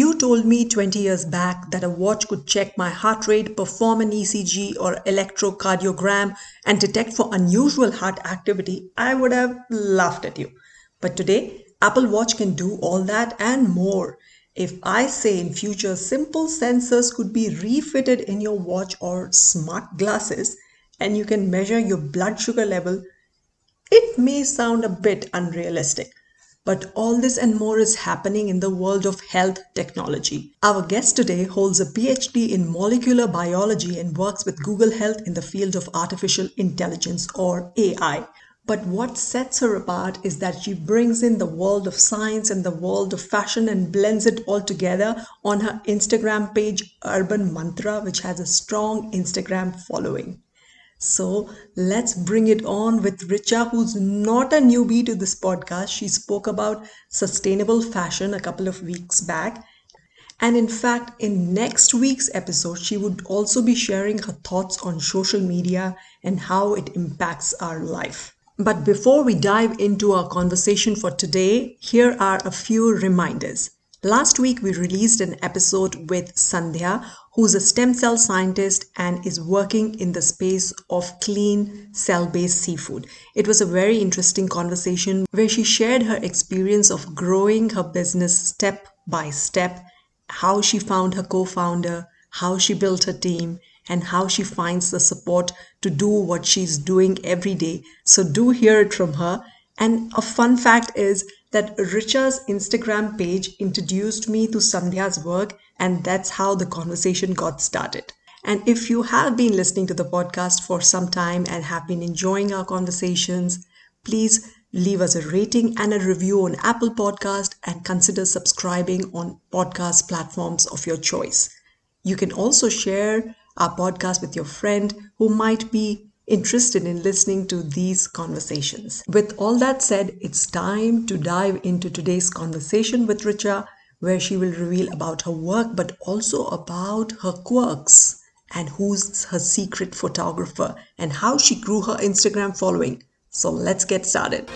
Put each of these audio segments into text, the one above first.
you told me 20 years back that a watch could check my heart rate, perform an ECG or electrocardiogram, and detect for unusual heart activity, I would have laughed at you. But today, Apple Watch can do all that and more. If I say in future simple sensors could be refitted in your watch or smart glasses and you can measure your blood sugar level, it may sound a bit unrealistic. But all this and more is happening in the world of health technology. Our guest today holds a PhD in molecular biology and works with Google Health in the field of artificial intelligence or AI. But what sets her apart is that she brings in the world of science and the world of fashion and blends it all together on her Instagram page, Urban Mantra, which has a strong Instagram following. So let's bring it on with Richa, who's not a newbie to this podcast. She spoke about sustainable fashion a couple of weeks back. And in fact, in next week's episode, she would also be sharing her thoughts on social media and how it impacts our life. But before we dive into our conversation for today, here are a few reminders. Last week, we released an episode with Sandhya, who's a stem cell scientist and is working in the space of clean cell based seafood. It was a very interesting conversation where she shared her experience of growing her business step by step, how she found her co founder, how she built her team, and how she finds the support to do what she's doing every day. So do hear it from her. And a fun fact is that Richa's Instagram page introduced me to Sandhya's work, and that's how the conversation got started. And if you have been listening to the podcast for some time and have been enjoying our conversations, please leave us a rating and a review on Apple Podcast and consider subscribing on podcast platforms of your choice. You can also share our podcast with your friend who might be interested in listening to these conversations. With all that said, it's time to dive into today's conversation with Richa, where she will reveal about her work but also about her quirks and who's her secret photographer and how she grew her Instagram following. So let's get started.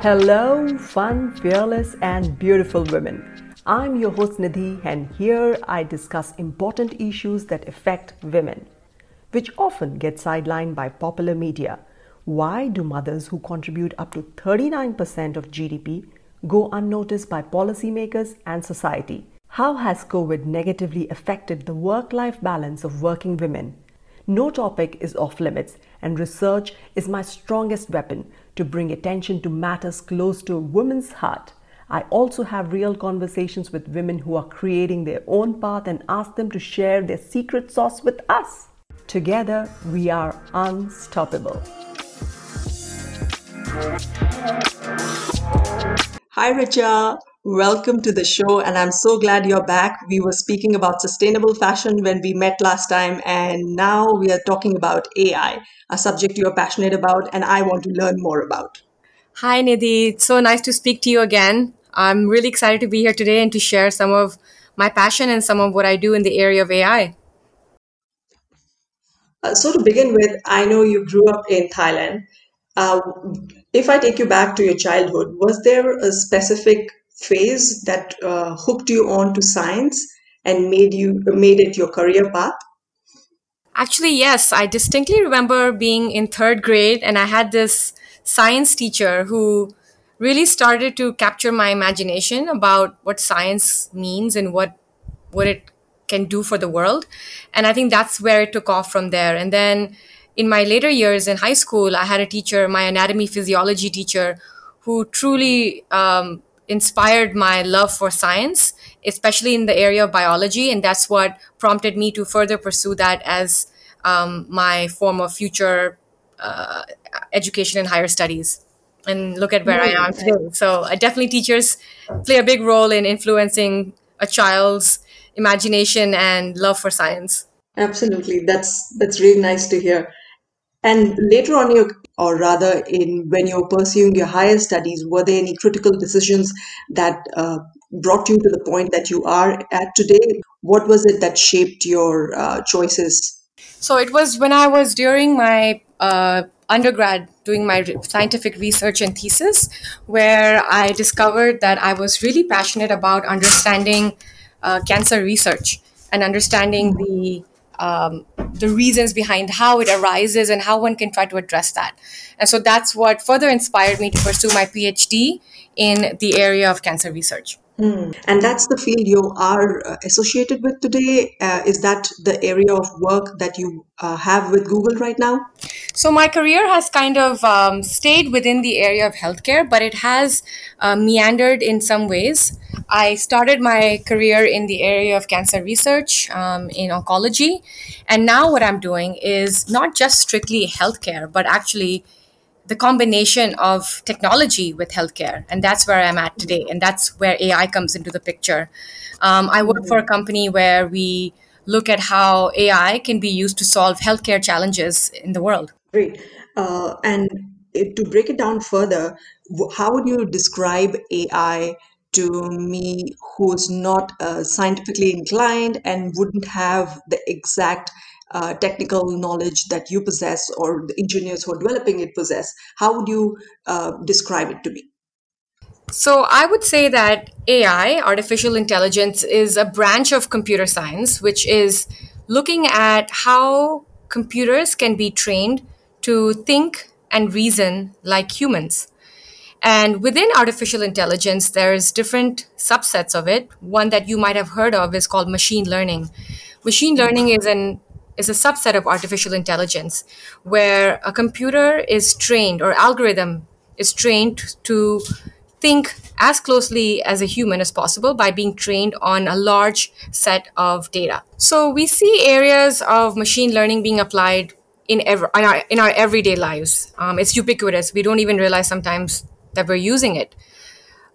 Hello, fun, fearless, and beautiful women. I'm your host Nidhi, and here I discuss important issues that affect women, which often get sidelined by popular media. Why do mothers who contribute up to 39% of GDP go unnoticed by policymakers and society? How has COVID negatively affected the work life balance of working women? No topic is off limits, and research is my strongest weapon to bring attention to matters close to a woman's heart. I also have real conversations with women who are creating their own path and ask them to share their secret sauce with us. Together, we are unstoppable. Hi, Richa. Welcome to the show, and I'm so glad you're back. We were speaking about sustainable fashion when we met last time, and now we are talking about AI, a subject you're passionate about and I want to learn more about. Hi, Nidhi. It's so nice to speak to you again. I'm really excited to be here today and to share some of my passion and some of what I do in the area of AI. Uh, so, to begin with, I know you grew up in Thailand. Uh, if I take you back to your childhood, was there a specific phase that uh, hooked you on to science and made you made it your career path? Actually, yes. I distinctly remember being in third grade, and I had this science teacher who really started to capture my imagination about what science means and what what it can do for the world. And i think that's where it took off from there. And then in my later years in high school i had a teacher my anatomy physiology teacher who truly um, inspired my love for science especially in the area of biology. And that's what prompted me to further pursue that as um, my form of future uh, education and higher studies and look at where I am today. So uh, definitely teachers play a big role in influencing a child's imagination and love for science. Absolutely, that's that's really nice to hear. And later on, your or rather, in when you're pursuing your higher studies, were there any critical decisions that uh, brought you to the point that you are at today? What was it that shaped your uh, choices? So it was when I was during my uh, undergrad doing my scientific research and thesis, where I discovered that I was really passionate about understanding uh, cancer research and understanding the um, the reasons behind how it arises and how one can try to address that. And so that's what further inspired me to pursue my PhD in the area of cancer research. Hmm. And that's the field you are uh, associated with today. Uh, is that the area of work that you uh, have with Google right now? So, my career has kind of um, stayed within the area of healthcare, but it has uh, meandered in some ways. I started my career in the area of cancer research um, in oncology. And now, what I'm doing is not just strictly healthcare, but actually the combination of technology with healthcare. And that's where i'm at today. And that's where ai comes into the picture. Um, i work for a company where we look at how ai can be used to solve healthcare challenges in the world. Great. Uh, and to break it down further, how would you describe AI to me who's not uh, scientifically inclined and wouldn't have the exact uh, technical knowledge that you possess or the engineers who are developing it possess? How would you uh, describe it to me? So I would say that AI, artificial intelligence, is a branch of computer science, which is looking at how computers can be trained to think and reason like humans. And within artificial intelligence, there's different subsets of it. One that you might have heard of is called machine learning. Machine learning is an is a subset of artificial intelligence where a computer is trained or algorithm is trained to think as closely as a human as possible by being trained on a large set of data. So we see areas of machine learning being applied in, ever, in, our, in our everyday lives. Um, it's ubiquitous. We don't even realize sometimes that we're using it.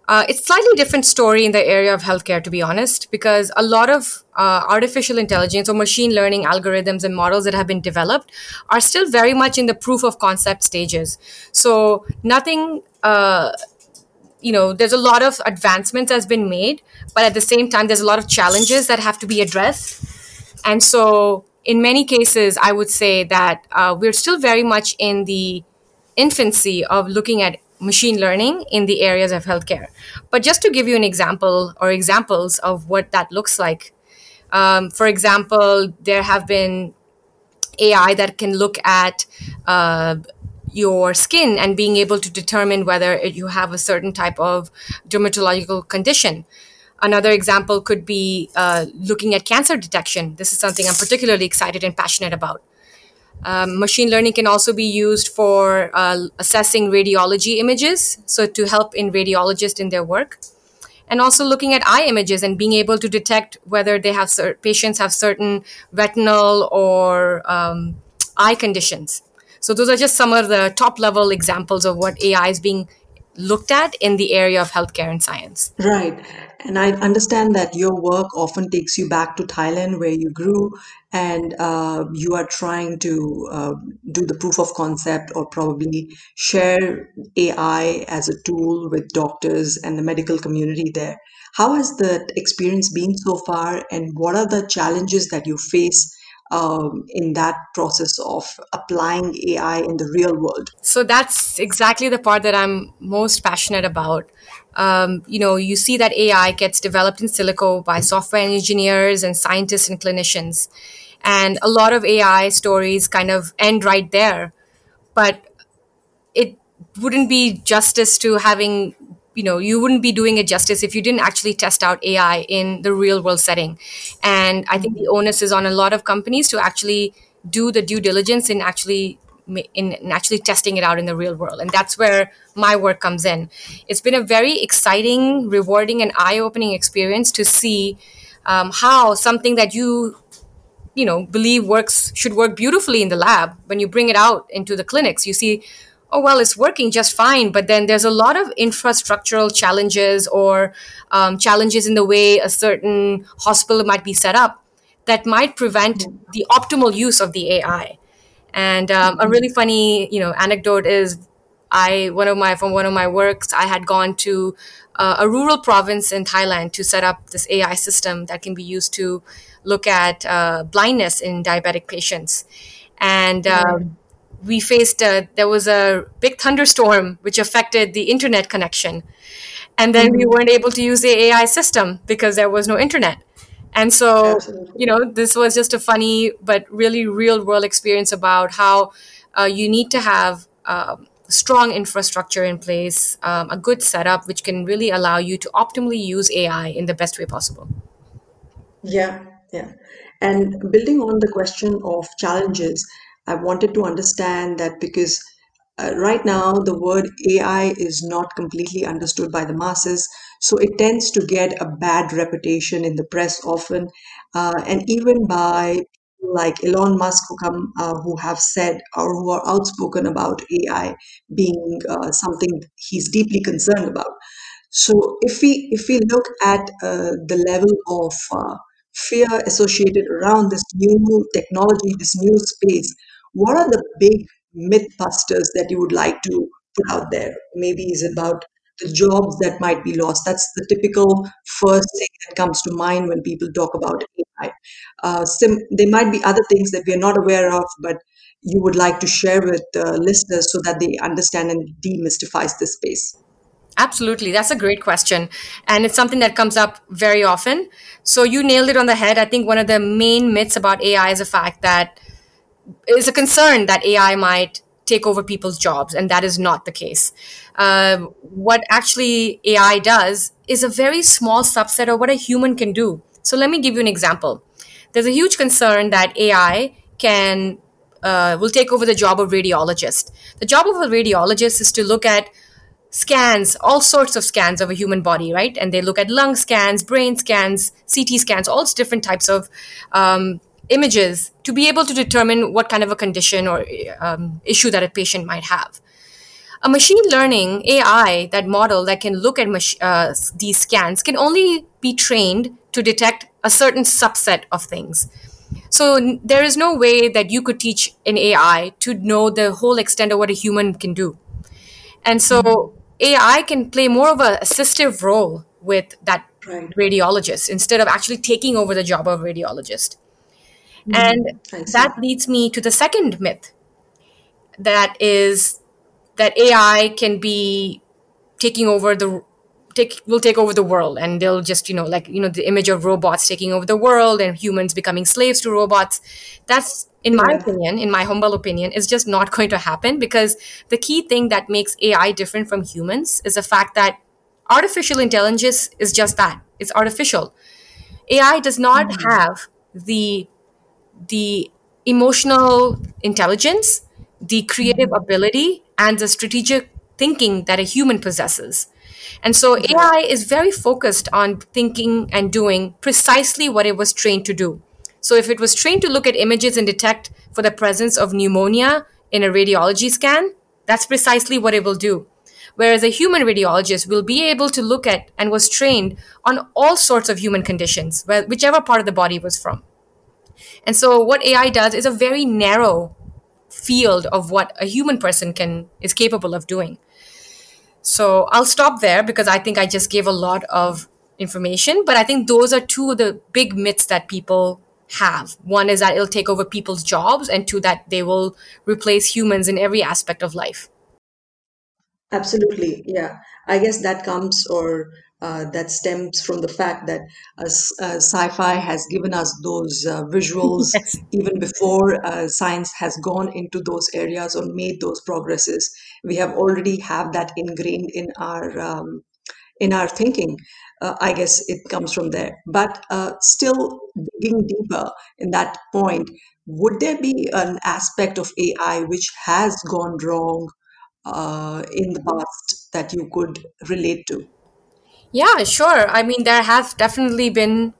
Uh, it's slightly different story in the area of healthcare, to be honest, because a lot of uh, artificial intelligence or machine learning algorithms and models that have been developed are still very much in the proof of concept stages. So nothing, uh, you know, there's a lot of advancements that's been made, but at the same time, there's a lot of challenges that have to be addressed. And so, in many cases, I would say that uh, we're still very much in the infancy of looking at machine learning in the areas of healthcare. But just to give you an example or examples of what that looks like, um, for example, there have been AI that can look at uh, your skin and being able to determine whether you have a certain type of dermatological condition. Another example could be uh, looking at cancer detection. This is something I'm particularly excited and passionate about. Um, machine learning can also be used for uh, assessing radiology images, so to help in radiologists in their work, and also looking at eye images and being able to detect whether they have cer- patients have certain retinal or um, eye conditions. So those are just some of the top level examples of what AI is being looked at in the area of healthcare and science. Right. And I understand that your work often takes you back to Thailand where you grew and uh, you are trying to uh, do the proof of concept or probably share AI as a tool with doctors and the medical community there. How has the experience been so far and what are the challenges that you face um, in that process of applying AI in the real world? So that's exactly the part that I'm most passionate about. Um, you know, you see that AI gets developed in silico by software engineers and scientists and clinicians. And a lot of AI stories kind of end right there. But it wouldn't be justice to having you know you wouldn't be doing it justice if you didn't actually test out ai in the real world setting. And i think the onus is on a lot of companies to actually do the due diligence in actually in, actually testing it out in the real world. And that's where my work comes in. It's been a very exciting rewarding and eye-opening experience to see um, how something that you you know believe works should work beautifully in the lab. When you bring it out into the clinics you see oh well it's working just fine. But then there's a lot of infrastructural challenges or um, challenges in the way a certain hospital might be set up that might prevent the optimal use of the ai and um, a really funny you know anecdote is i one of my from one of my works i had gone to uh, a rural province in thailand to set up this ai system that can be used to look at uh, blindness in diabetic patients. And um, we faced a, there was a big thunderstorm which affected the internet connection and then we weren't able to use the ai system because there was no internet and so Absolutely. you know this was just a funny but really real world experience about how uh, you need to have um, strong infrastructure in place um, a good setup which can really allow you to optimally use ai in the best way possible Yeah, yeah. And building on the question of challenges, I wanted to understand that because uh, right now the word AI is not completely understood by the masses, so it tends to get a bad reputation in the press often, uh, and even by like Elon Musk who come uh, who have said or who are outspoken about AI being uh, something he's deeply concerned about. So if we if we look at uh, the level of uh, fear associated around this new technology, this new space, what are the big myth busters that you would like to put out there? Maybe is about the jobs that might be lost? That's the typical first thing that comes to mind when people talk about AI. Uh, sim- there might be other things that we are not aware of, but you would like to share with uh, listeners so that they understand and demystifies this space. Absolutely. That's a great question. And it's something that comes up very often. So you nailed it on the head. I think one of the main myths about AI is the fact that is a concern that AI might take over people's jobs, and that is not the case. Um, what actually AI does is a very small subset of what a human can do. So let me give you an example. There's a huge concern that AI can uh, will take over the job of radiologist. The job of a radiologist is to look at scans, all sorts of scans of a human body, right? And they look at lung scans, brain scans, CT scans, all different types of um, images to be able to determine what kind of a condition or um, issue that a patient might have. A machine learning AI, that model that can look at mach- uh, these scans, can only be trained to detect a certain subset of things. So there is no way that you could teach an AI to know the whole extent of what a human can do. And so AI can play more of an assistive role with that Right. radiologist instead of actually taking over the job of radiologist. Mm-hmm. And I see. that leads me to the second myth that is that AI can be taking over the take will take over the world. And they'll just you know like you know the image of robots taking over the world and humans becoming slaves to robots. That's in my Yeah. opinion in my humble opinion is just not going to happen because the key thing that makes AI different from humans is the fact that artificial intelligence is just that. It's artificial. AI does not mm-hmm. have the the emotional intelligence, the creative mm-hmm. ability, and the strategic thinking that a human possesses. And so AI is very focused on thinking and doing precisely what it was trained to do. So if it was trained to look at images and detect for the presence of pneumonia in a radiology scan, that's precisely what it will do. Whereas a human radiologist will be able to look at and was trained on all sorts of human conditions, whichever part of the body was from. And so what AI does is a very narrow field of what a human person can is capable of doing. So I'll stop there because I think I just gave a lot of information, but I think those are two of the big myths that people have. One is that it'll take over people's jobs and two that they will replace humans in every aspect of life. Absolutely, yeah. I guess that comes or uh, that stems from the fact that uh, uh, sci-fi has given us those uh, visuals Yes. even before uh, science has gone into those areas or made those progresses. We have already have that ingrained in our um, in our thinking. Uh, I guess it comes from there. But uh, still digging deeper in that point, would there be an aspect of AI which has gone wrong uh, in the past that you could relate to? Yeah, sure. I mean, there have definitely been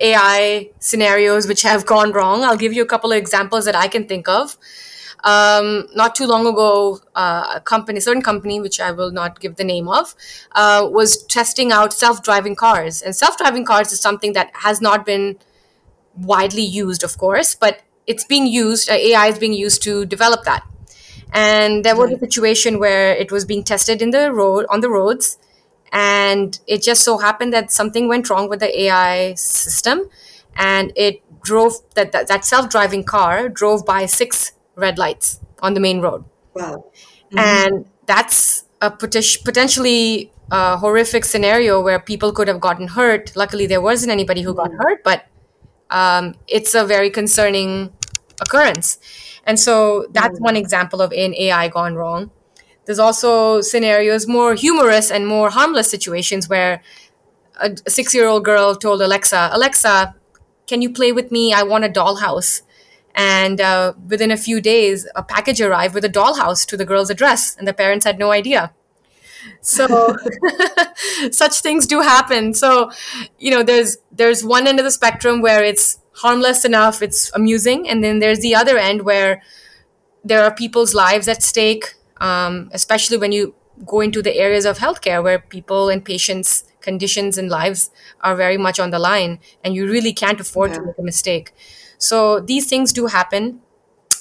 AI scenarios which have gone wrong. I'll give you a couple of examples that I can think of. Um, not too long ago, uh, a company, certain company, which I will not give the name of, uh, was testing out self-driving cars. And self-driving cars is something that has not been widely used, of course, but it's being used. Uh, AI is being used to develop that. And there was a situation where it was being tested in the road on the roads, and it just so happened that something went wrong with the AI system, and it drove that that, that self driving car drove by six red lights on the main road. Wow. And that's a poten- potentially uh, horrific scenario where people could have gotten hurt. Luckily, there wasn't anybody who got hurt, but um, it's a very concerning occurrence. And so that's one example of an AI gone wrong. There's also scenarios, more humorous and more harmless situations where a six year old girl told Alexa, Alexa, can you play with me? I want a dollhouse. And uh, within a few days, a package arrived with a dollhouse to the girl's address, and the parents had no idea. So such things do happen. So, you know, there's there's one end of the spectrum where it's harmless enough, it's amusing, and then there's the other end where there are people's lives at stake, um, especially when you go into the areas of healthcare where people and patients' conditions and lives are very much on the line, and you really can't afford to make a mistake. So these things do happen,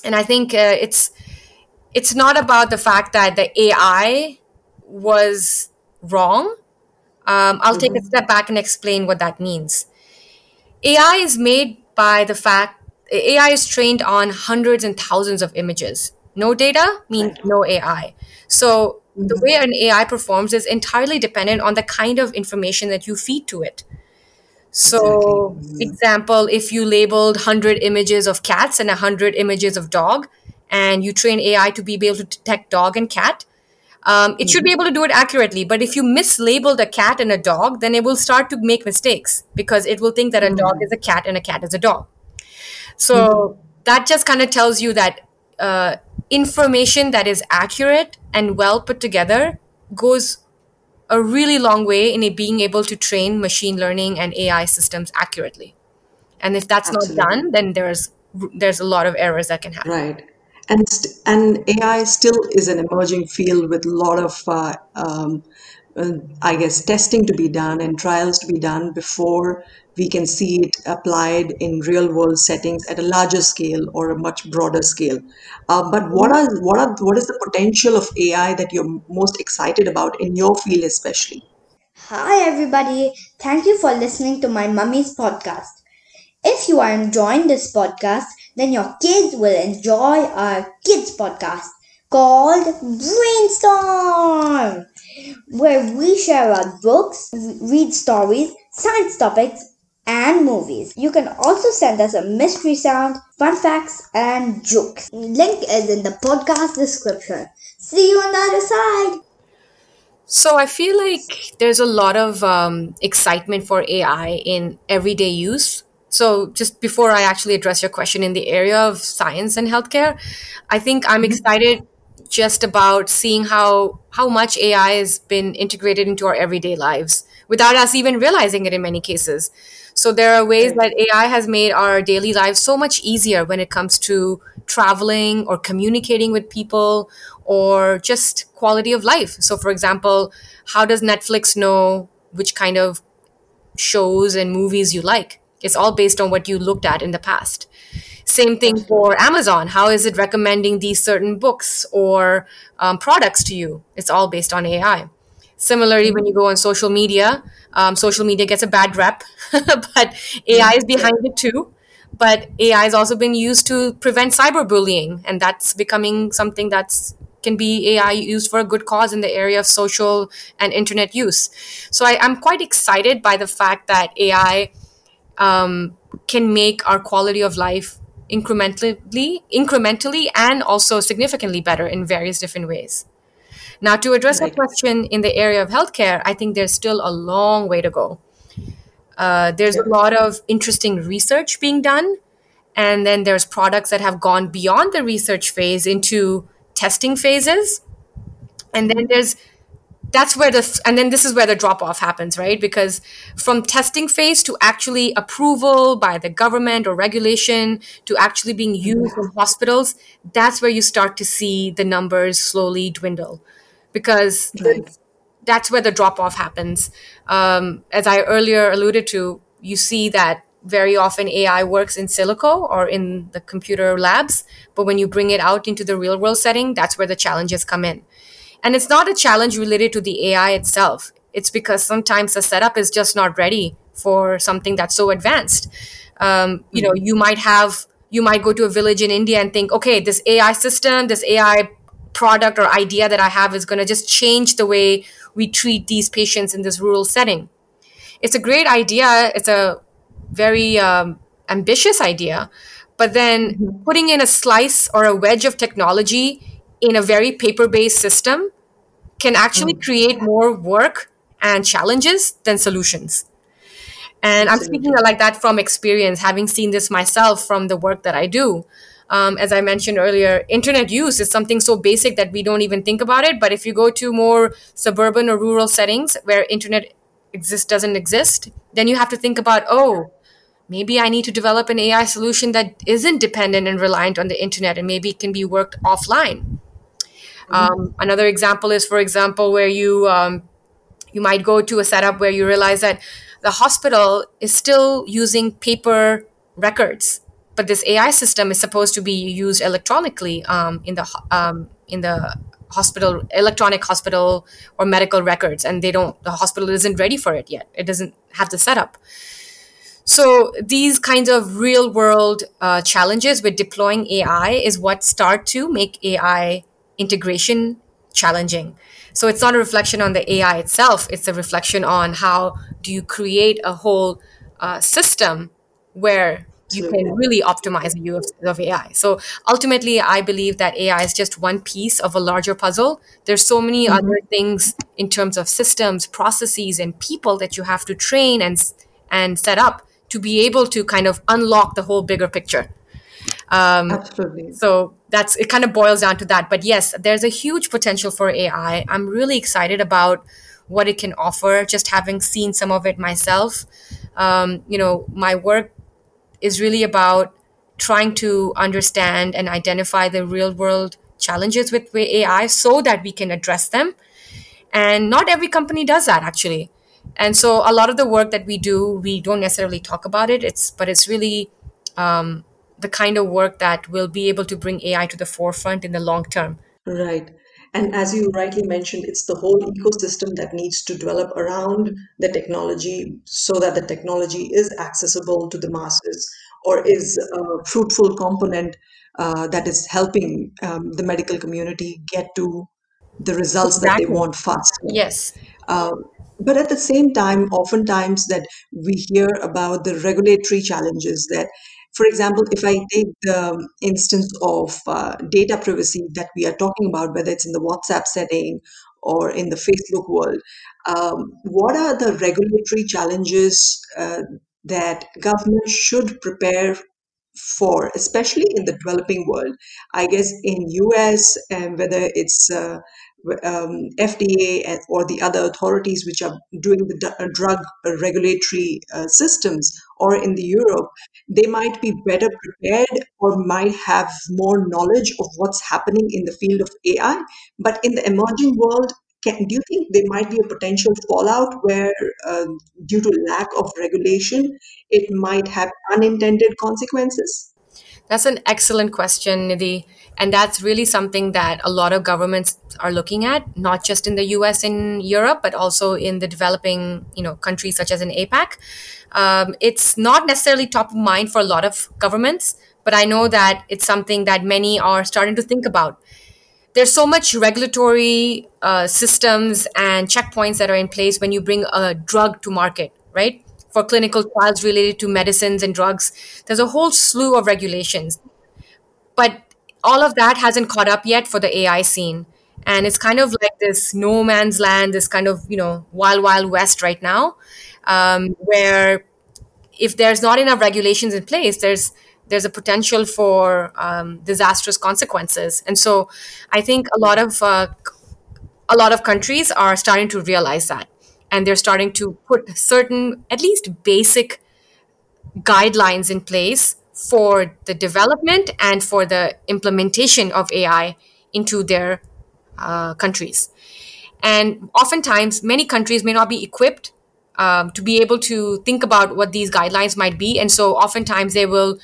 and I think uh, it's it's not about the fact that the AI was wrong. Um, I'll take a step back and explain what that means. AI is made by the fact AI is trained on hundreds and thousands of images. No data means Right. no AI. So the mm-hmm. way an AI performs is entirely dependent on the kind of information that you feed to it. So, mm-hmm. example, if you labeled 100 images of cats and 100 images of dog, and you train AI to be able to detect dog and cat, um, it should be mm-hmm. able to do it accurately. But if you mislabeled a cat and a dog, then it will start to make mistakes because it will think that a dog is a cat and a cat is a dog. So that just kind of tells you that uh, information that is accurate and well put together goes a really long way in being able to train machine learning and AI systems accurately. And if that's Absolutely. not done, then there's there's a lot of errors that can happen. Right. And st- and AI still is an emerging field with a lot of, uh, um, I guess, testing to be done and trials to be done before we can see it applied in real world settings at a larger scale or a much broader scale. Uh, but what are what are what is the potential of AI that you're most excited about in your field, especially? Hi, everybody. Thank you for listening to my mummy's podcast. If you are enjoying this podcast, then your kids will enjoy our kids podcast called Brainstorm, where we share our books, read stories, science topics, and movies. You can also send us a mystery sound, fun facts, and jokes. Link is in the podcast description. See you on the other side. So I feel like there's a lot of um, excitement for AI in everyday use. So just before I actually address your question in the area of science and healthcare, I think I'm excited just about seeing how how much AI has been integrated into our everyday lives without us even realizing it in many cases. So there are ways that AI has made our daily lives so much easier when it comes to traveling or communicating with people or just quality of life. So for example, how does Netflix know which kind of shows and movies you like? It's all based on what you looked at in the past. Same thing for Amazon. How is it recommending these certain books or um, products to you? It's all based on AI. Similarly, when you go on social media, um, social media gets a bad rep, but AI is behind it too. But AI is also being used to prevent cyberbullying, and that's becoming something that's can be AI used for a good cause in the area of social and internet use. So I, I'm quite excited by the fact that AI um, can make our quality of life incrementally, incrementally, and also significantly better in various different ways. Now, to address Right. question in the area of healthcare, I think there's still a long way to go. Uh, there's a lot of interesting research being done, and then there's products that have gone beyond the research phase into testing phases, and then there's that's where the and then this is where the drop off happens right? Because from testing phase to actually approval by the government or regulation to actually being used in hospitals that's where you start to see the numbers slowly dwindle. Because Right. that's where the drop off happens. Um, as i earlier alluded to you see that very often ai works in silico or in the computer labs but when you bring it out into the real world setting that's where the challenges come in and it's not a challenge related to the AI itself. It's because sometimes the setup is just not ready for something that's so advanced. Um, you know, you might have you might go to a village in India and think, okay, this AI system, this AI product or idea that I have is going to just change the way we treat these patients in this rural setting. It's a great idea. It's a very um, ambitious idea. But then mm-hmm. putting in a slice or a wedge of technology in a very paper based system can actually mm-hmm. create more work and challenges than solutions. And I'm speaking like that from experience, having seen this myself from the work that I do. Um, as I mentioned earlier, internet use is something so basic that we don't even think about it. But if you go to more suburban or rural settings where internet exist doesn't exist, then you have to think about, oh, maybe I need to develop an AI solution that isn't dependent and reliant on the internet, and maybe it can be worked offline. Mm-hmm. Um, another example is, for example, where you um, you might go to a setup where you realize that the hospital is still using paper records, but this AI system is supposed to be used electronically um, in the um, in the hospital electronic hospital or medical records and they don't the hospital isn't ready for it yet it doesn't have the setup so these kinds of real world uh, challenges with deploying ai is what start to make ai integration challenging so it's not a reflection on the ai itself it's a reflection on how do you create a whole uh, system where you can really optimize the use of AI. So ultimately, I believe that AI is just one piece of a larger puzzle. There's so many mm-hmm. other things in terms of systems, processes, and people that you have to train and and set up to be able to kind of unlock the whole bigger picture. Um, Absolutely. So that's it. Kind of boils down to that. But yes, there's a huge potential for AI. I'm really excited about what it can offer. Just having seen some of it myself. Um, you know, my work is really about trying to understand and identify the real world challenges with AI so that we can address them. And not every company does that actually. And so a lot of the work that we do, we don't necessarily talk about it. It's but it's really um, the kind of work that will be able to bring AI to the forefront in the long term. Right. And as you rightly mentioned, it's the whole ecosystem that needs to develop around the technology so that the technology is accessible to the masses or is a fruitful component uh, that is helping um, the medical community get to the results exactly. that they want fast. Yes. Uh, but at the same time, oftentimes that we hear about the regulatory challenges that for example, if I take the instance of uh, data privacy that we are talking about, whether it's in the WhatsApp setting or in the Facebook world, um, what are the regulatory challenges uh, that government should prepare for, especially in the developing world? I guess in US, and whether it's uh, um, FDA or the other authorities which are doing the uh, drug regulatory uh, systems, or in the Europe, they might be better prepared or might have more knowledge of what's happening in the field of AI. But in the emerging world, can, do you think there might be a potential fallout where, uh, due to lack of regulation, it might have unintended consequences? That's an excellent question, Nidhi. And that's really something that a lot of governments are looking at, not just in the US and Europe, but also in the developing, you know, countries such as in APAC. Um, it's not necessarily top of mind for a lot of governments, but I know that it's something that many are starting to think about. There's so much regulatory uh, systems and checkpoints that are in place when you bring a drug to market, right? For clinical trials related to medicines and drugs. There's a whole slew of regulations. But all of that hasn't caught up yet for the AI scene. And it's kind of like this no man's land, this kind of, you know, wild, wild west right now, um, where if there's not enough regulations in place, there's there's a potential for um, disastrous consequences. And so I think a lot of uh, a lot of countries are starting to realize that and they're starting to put certain, at least basic guidelines in place for the development and for the implementation of AI into their uh, countries. And oftentimes, many countries may not be equipped um, to be able to think about what these guidelines might be. And so, oftentimes, they will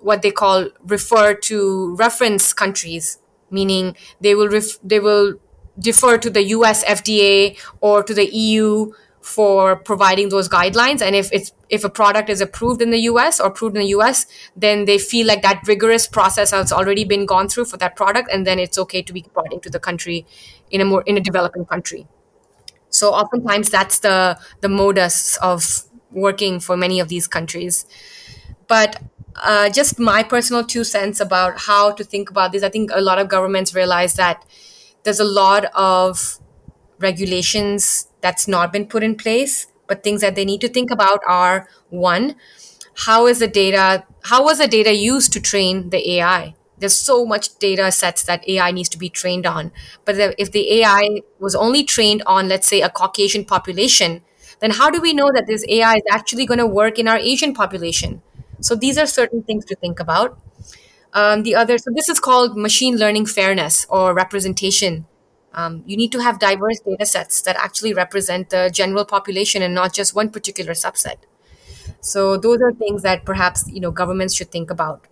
what they call refer to reference countries, meaning they will ref- they will defer to the US FDA or to the EU for providing those guidelines. And if it's if a product is approved in the US or approved in the US then they feel like that rigorous process has already been gone through for that product and then it's okay to be brought into the country in a more in a developing country. So oftentimes that's the the modus of working for many of these countries. But uh, just my personal two cents about how to think about this. I think a lot of governments realize that there's a lot of regulations that's not been put in place but things that they need to think about are one how is the data how was the data used to train the ai there's so much data sets that ai needs to be trained on. But if the ai was only trained on let's say a caucasian population then how do we know that this ai is actually going to work in our asian population? So these are certain things to think about um, the other so this is called machine learning fairness or representation um, you need to have diverse data sets that actually represent the general population and not just one particular subset. So those are things that perhaps you know governments should think about.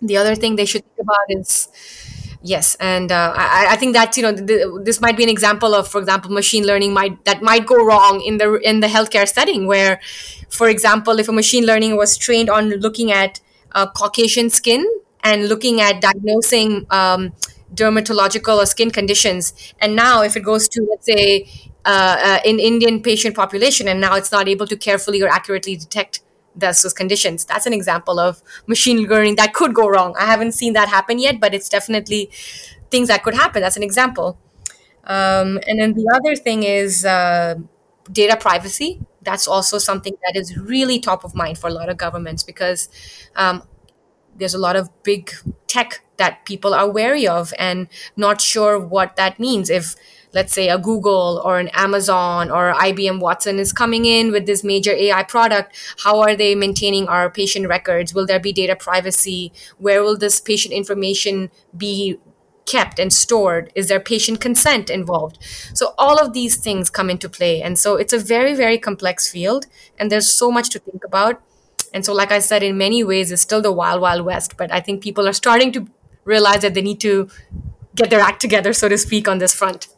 The other thing they should think about is yes, and uh, I, I think that you know th- this might be an example of, for example, machine learning might that might go wrong in the in the healthcare setting where, for example, if a machine learning was trained on looking at uh, Caucasian skin and looking at diagnosing um, dermatological or skin conditions. And now, if it goes to, let's say, uh, uh, an Indian patient population, and now it's not able to carefully or accurately detect those, those conditions, that's an example of machine learning that could go wrong. I haven't seen that happen yet, but it's definitely things that could happen. That's an example. Um, and then the other thing is uh, data privacy. That's also something that is really top of mind for a lot of governments because um, there's a lot of big tech that people are wary of and not sure what that means. If let's say a google or an amazon or ibm watson is coming in with this major ai product how are they maintaining our patient records? Will there be data privacy? Where will this patient information be kept and stored? Is there patient consent involved? So all of these things come into play. And so it's a very very complex field and there's so much to think about and so like i said in many ways it's still the wild wild west but i think people are starting to realize that they need to get their act together, so to speak, on this front.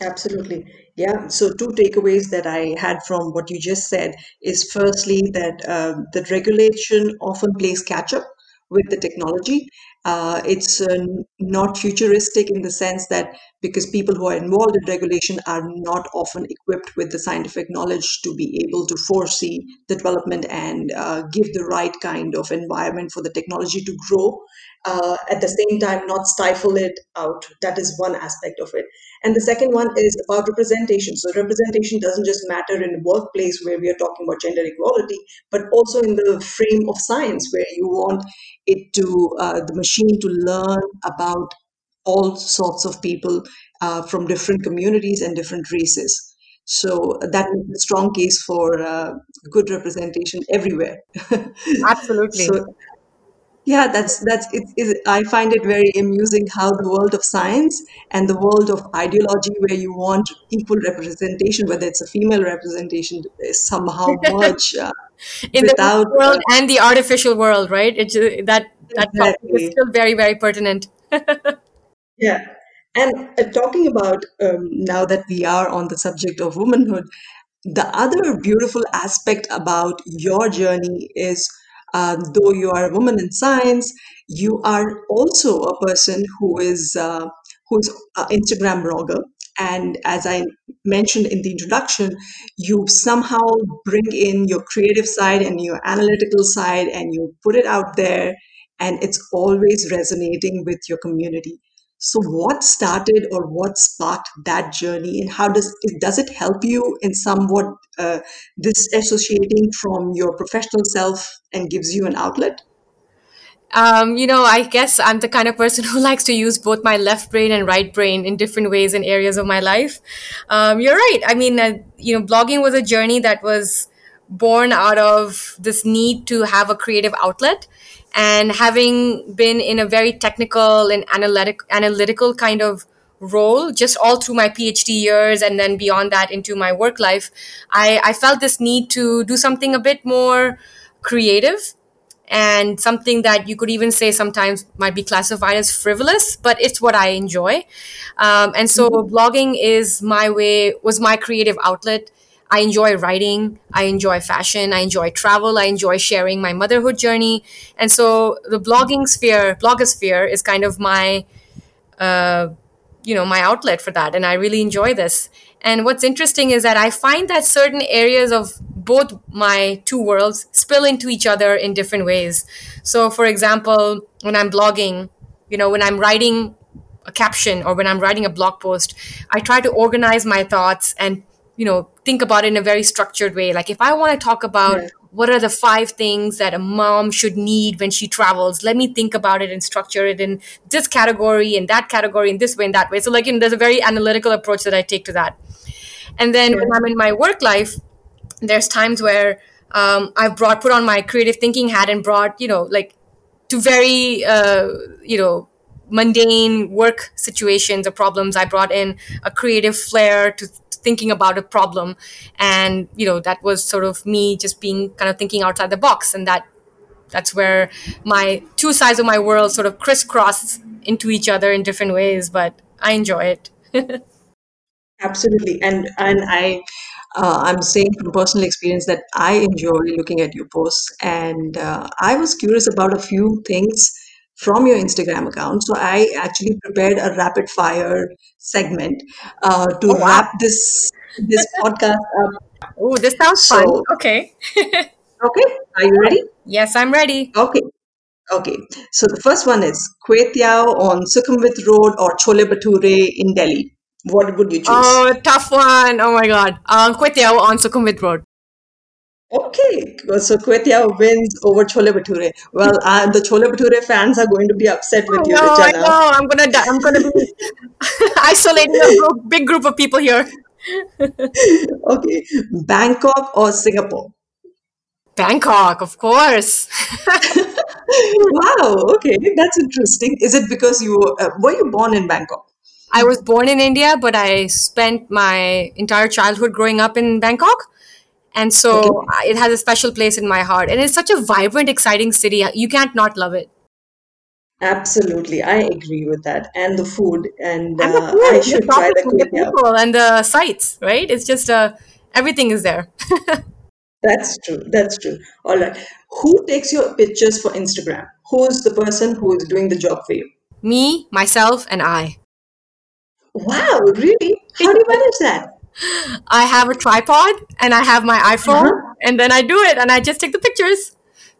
Absolutely. Yeah. So, two takeaways that I had from what you just said is firstly that um, the regulation often plays catch up with the technology. Uh, it's uh, not futuristic in the sense that because people who are involved in regulation are not often equipped with the scientific knowledge to be able to foresee the development and uh, give the right kind of environment for the technology to grow uh, at the same time not stifle it out. That is one aspect of it. And the second one is about representation. So representation doesn't just matter in the workplace where we are talking about gender equality but also in the frame of science where you want it to uh, the machine to learn about all sorts of people uh, from different communities and different races. So that is a strong case for uh, good representation everywhere. Absolutely. So yeah, that's that's it, it. I find it very amusing how the world of science and the world of ideology, where you want equal representation, whether it's a female representation, is somehow merge uh, in without, the world uh, and the artificial world, right? It's uh, that that exactly. is still very very pertinent. yeah, and uh, talking about um, now that we are on the subject of womanhood, the other beautiful aspect about your journey is uh, though you are a woman in science, you are also a person who is uh, who's Instagram blogger. And as I mentioned in the introduction, you somehow bring in your creative side and your analytical side, and you put it out there, and it's always resonating with your community. So, what started or what sparked that journey, and how does it, does it help you in somewhat uh, disassociating from your professional self and gives you an outlet? Um, you know, I guess I'm the kind of person who likes to use both my left brain and right brain in different ways and areas of my life. Um, you're right. I mean, uh, you know, blogging was a journey that was born out of this need to have a creative outlet and having been in a very technical and analytic analytical kind of role just all through my phd years and then beyond that into my work life i, I felt this need to do something a bit more creative and something that you could even say sometimes might be classified as frivolous but it's what i enjoy um, and so mm-hmm. blogging is my way was my creative outlet I enjoy writing, I enjoy fashion, I enjoy travel, I enjoy sharing my motherhood journey. And so the blogging sphere, blogosphere is kind of my uh, you know my outlet for that and i really enjoy this and what's interesting is that i find that certain areas of both my two worlds spill into each other in different ways so for example when i'm blogging you know when i'm writing a caption or when i'm writing a blog post i try to organize my thoughts and you know think about it in a very structured way. Like if i want to talk about Right. what are the five things that a mom should need when she travels let me think about it and structure it in this category and that category in this way and that way. So like you know there's a very analytical approach that i take to that. And then when i'm in my work life there's times where um, i've brought put on my creative thinking hat and brought you know like to very uh, you know mundane work situations or problems. I brought in a creative flair to thinking about a problem. And you know that was sort of me just being kind of thinking outside the box. And that that's where my two sides of my world sort of crisscross into each other in different ways but i enjoy it. Absolutely, and and I, uh, I'm saying from personal experience that I enjoy looking at your posts, and uh, I was curious about a few things from your Instagram account. So I actually prepared a rapid fire segment uh, to oh wow wrap this this podcast up. oh this sounds fun okay okay, are you ready? yes i'm ready Okay, okay. So the first one is Kwetiao on Sukhumvit Road or Chole Bhature in Delhi. What would you choose? Oh, tough one. Oh my God. Um, Teow on Sukhumvit Road. Okay, so Kwetiao wins over Chole Bhature. Well, uh, the Chole Bhature fans are going to be upset I with you, know, I Richa, now. know. I'm gonna die. I'm gonna be isolating a group, big group of people here. Okay, Bangkok or Singapore? Bangkok, of course. Wow, okay, that's interesting. Is it because you were, uh, were you born in Bangkok? I was born in India, but I spent my entire childhood growing up in Bangkok. And so I- it has a special place in my heart. And it's such a vibrant, exciting city. You can't not love it. absolutely, I agree with that. And the food, and And the uh, I and the should try the the people, and the sights, right? It's just, uh, everything is there. That's true. That's true. All right. Who takes your pictures for Instagram? Who is the person who is doing the job for you? Me, myself, and I. Wow, really? How do you manage that? I have a tripod and I have my iPhone Uh-huh. and then I do it and I just take the pictures.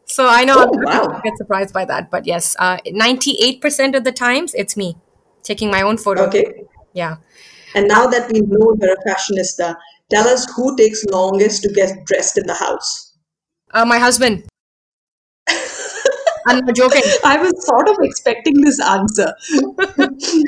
So I know Oh, people wow. get surprised by that, but yes, uh, 98% of the times it's me taking my own photo. Okay. Yeah. And now that we know you're a fashionista, tell us who takes longest to get dressed in the house. Uh, my husband. I'm not joking. I was sort of expecting this answer.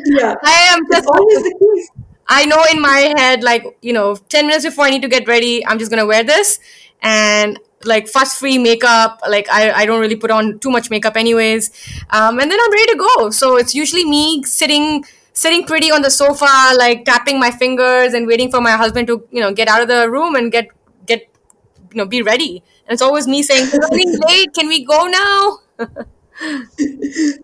yeah, I am just, always the case. I know in my head, like, you know, 10 minutes before I need to get ready, I'm just going to wear this. And like fuss free makeup, like, I, I don't really put on too much makeup anyways. Um, and then I'm ready to go. So it's usually me sitting sitting pretty on the sofa, like tapping my fingers and waiting for my husband to, you know, get out of the room and get, get, you know, be ready. And it's always me saying, "We're running late. Can we go now?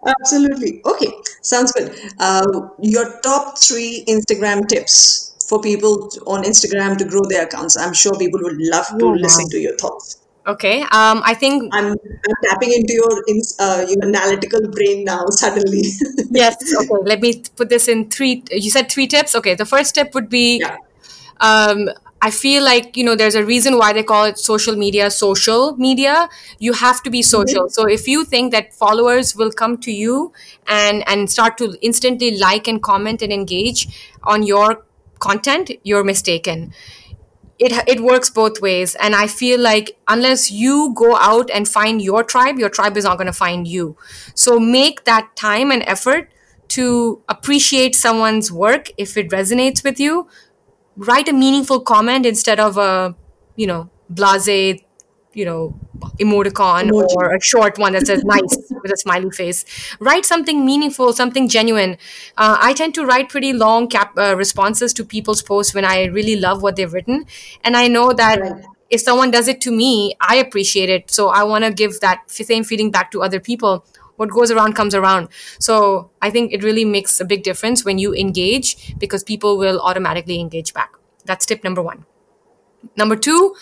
Absolutely. Okay, sounds good. Uh, your top three Instagram tips for people to- on Instagram to grow their accounts. I'm sure people would love to Oh, listen wow. to your thoughts. Okay. Um, I think I'm, I'm tapping into your uh, your analytical brain now suddenly. Yes. Okay. Let me put this in three. You said three tips. Okay. The first tip would be yeah. um, I feel like you know there's a reason why they call it social media. Social media. You have to be mhm. social. So if you think that followers will come to you and and start to instantly like and comment and engage on your content, you're mistaken it it works both ways and i feel like unless you go out and find your tribe your tribe is not going to find you so make that time and effort to appreciate someone's work if it resonates with you write a meaningful comment instead of a you know blase you know emoticon Emoji. or a short one that says nice with a smiley face. Write something meaningful something genuine. Uh, i tend to write pretty long cap uh, responses to people's posts when i really love what they've written. And i know that Right. if someone does it to me i appreciate it. So i want to give that same feeling back to other people what goes around comes around so i think it really makes a big difference when you engage because people will automatically engage back that's tip number one Number two,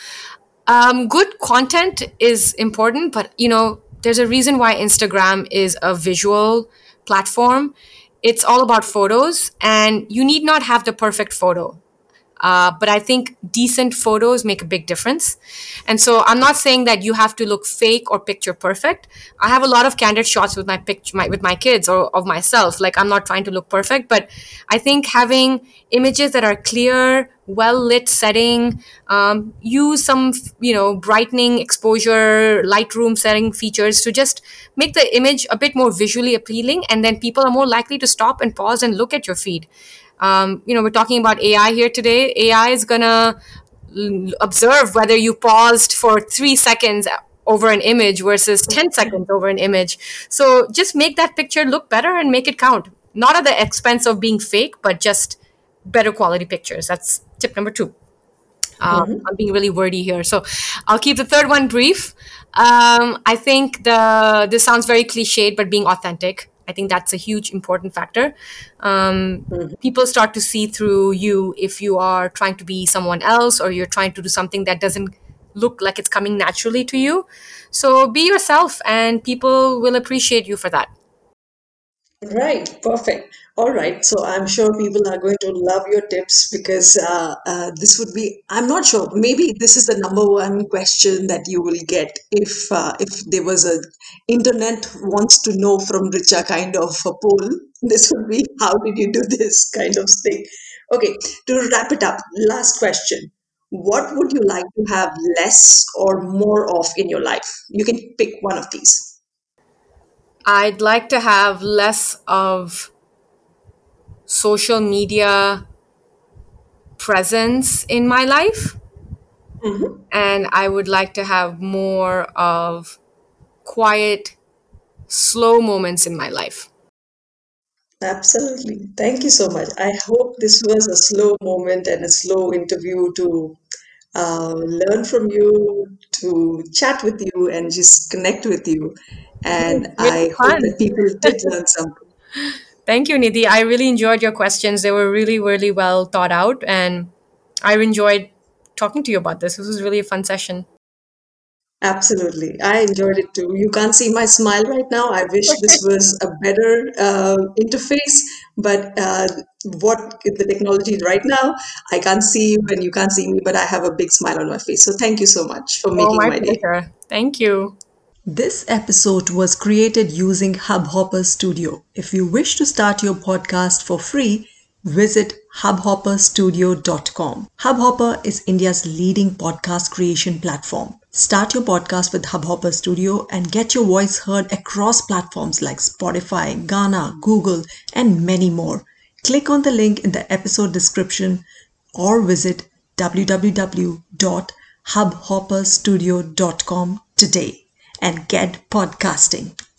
um, good content is important, but you know, there's a reason why Instagram is a visual platform. It's all about photos, and you need not have the perfect photo. Uh, but I think decent photos make a big difference. And so I'm not saying that you have to look fake or picture perfect. I have a lot of candid shots with my picture, my, with my kids or of myself. Like I'm not trying to look perfect, but I think having images that are clear, well lit setting, um, use some, you know, brightening, exposure, Lightroom setting features to just make the image a bit more visually appealing. And then people are more likely to stop and pause and look at your feed um, you know, we're talking about AI here today. AI is gonna observe whether you paused for three seconds over an image versus 10 seconds over an image. So just make that picture look better and make it count. Not at the expense of being fake, but just better quality pictures. That's tip number two. Um, mm-hmm. I'm being really wordy here, so I'll keep the third one brief. Um, I think the this sounds very cliched, but being authentic. I think that's a huge important factor. Um, mm-hmm. People start to see through you if you are trying to be someone else or you're trying to do something that doesn't look like it's coming naturally to you. So be yourself, and people will appreciate you for that. Right, perfect. All right, so I'm sure people are going to love your tips because uh, uh, this would be, I'm not sure, maybe this is the number one question that you will get if uh, if there was a internet wants to know from Richa kind of a poll. This would be, how did you do this kind of thing? Okay, to wrap it up, last question. What would you like to have less or more of in your life? You can pick one of these. I'd like to have less of social media presence in my life. Mm-hmm. And I would like to have more of quiet, slow moments in my life. Absolutely. Thank you so much. I hope this was a slow moment and a slow interview to uh, learn from you, to chat with you, and just connect with you. And I fun. hope that people did learn something. Thank you, Nidhi. I really enjoyed your questions. They were really, really well thought out. And I enjoyed talking to you about this. This was really a fun session. Absolutely. I enjoyed it too. You can't see my smile right now. I wish this was a better uh, interface, but uh, what the technology right now, I can't see you and you can't see me, but I have a big smile on my face. So thank you so much for oh, making oh, my, my day. Thank you. This episode was created using Hubhopper Studio. If you wish to start your podcast for free, visit hubhopperstudio.com. Hubhopper is India's leading podcast creation platform. Start your podcast with Hubhopper Studio and get your voice heard across platforms like Spotify, Gaana, Google, and many more. Click on the link in the episode description or visit www.hubhopperstudio.com today and get podcasting.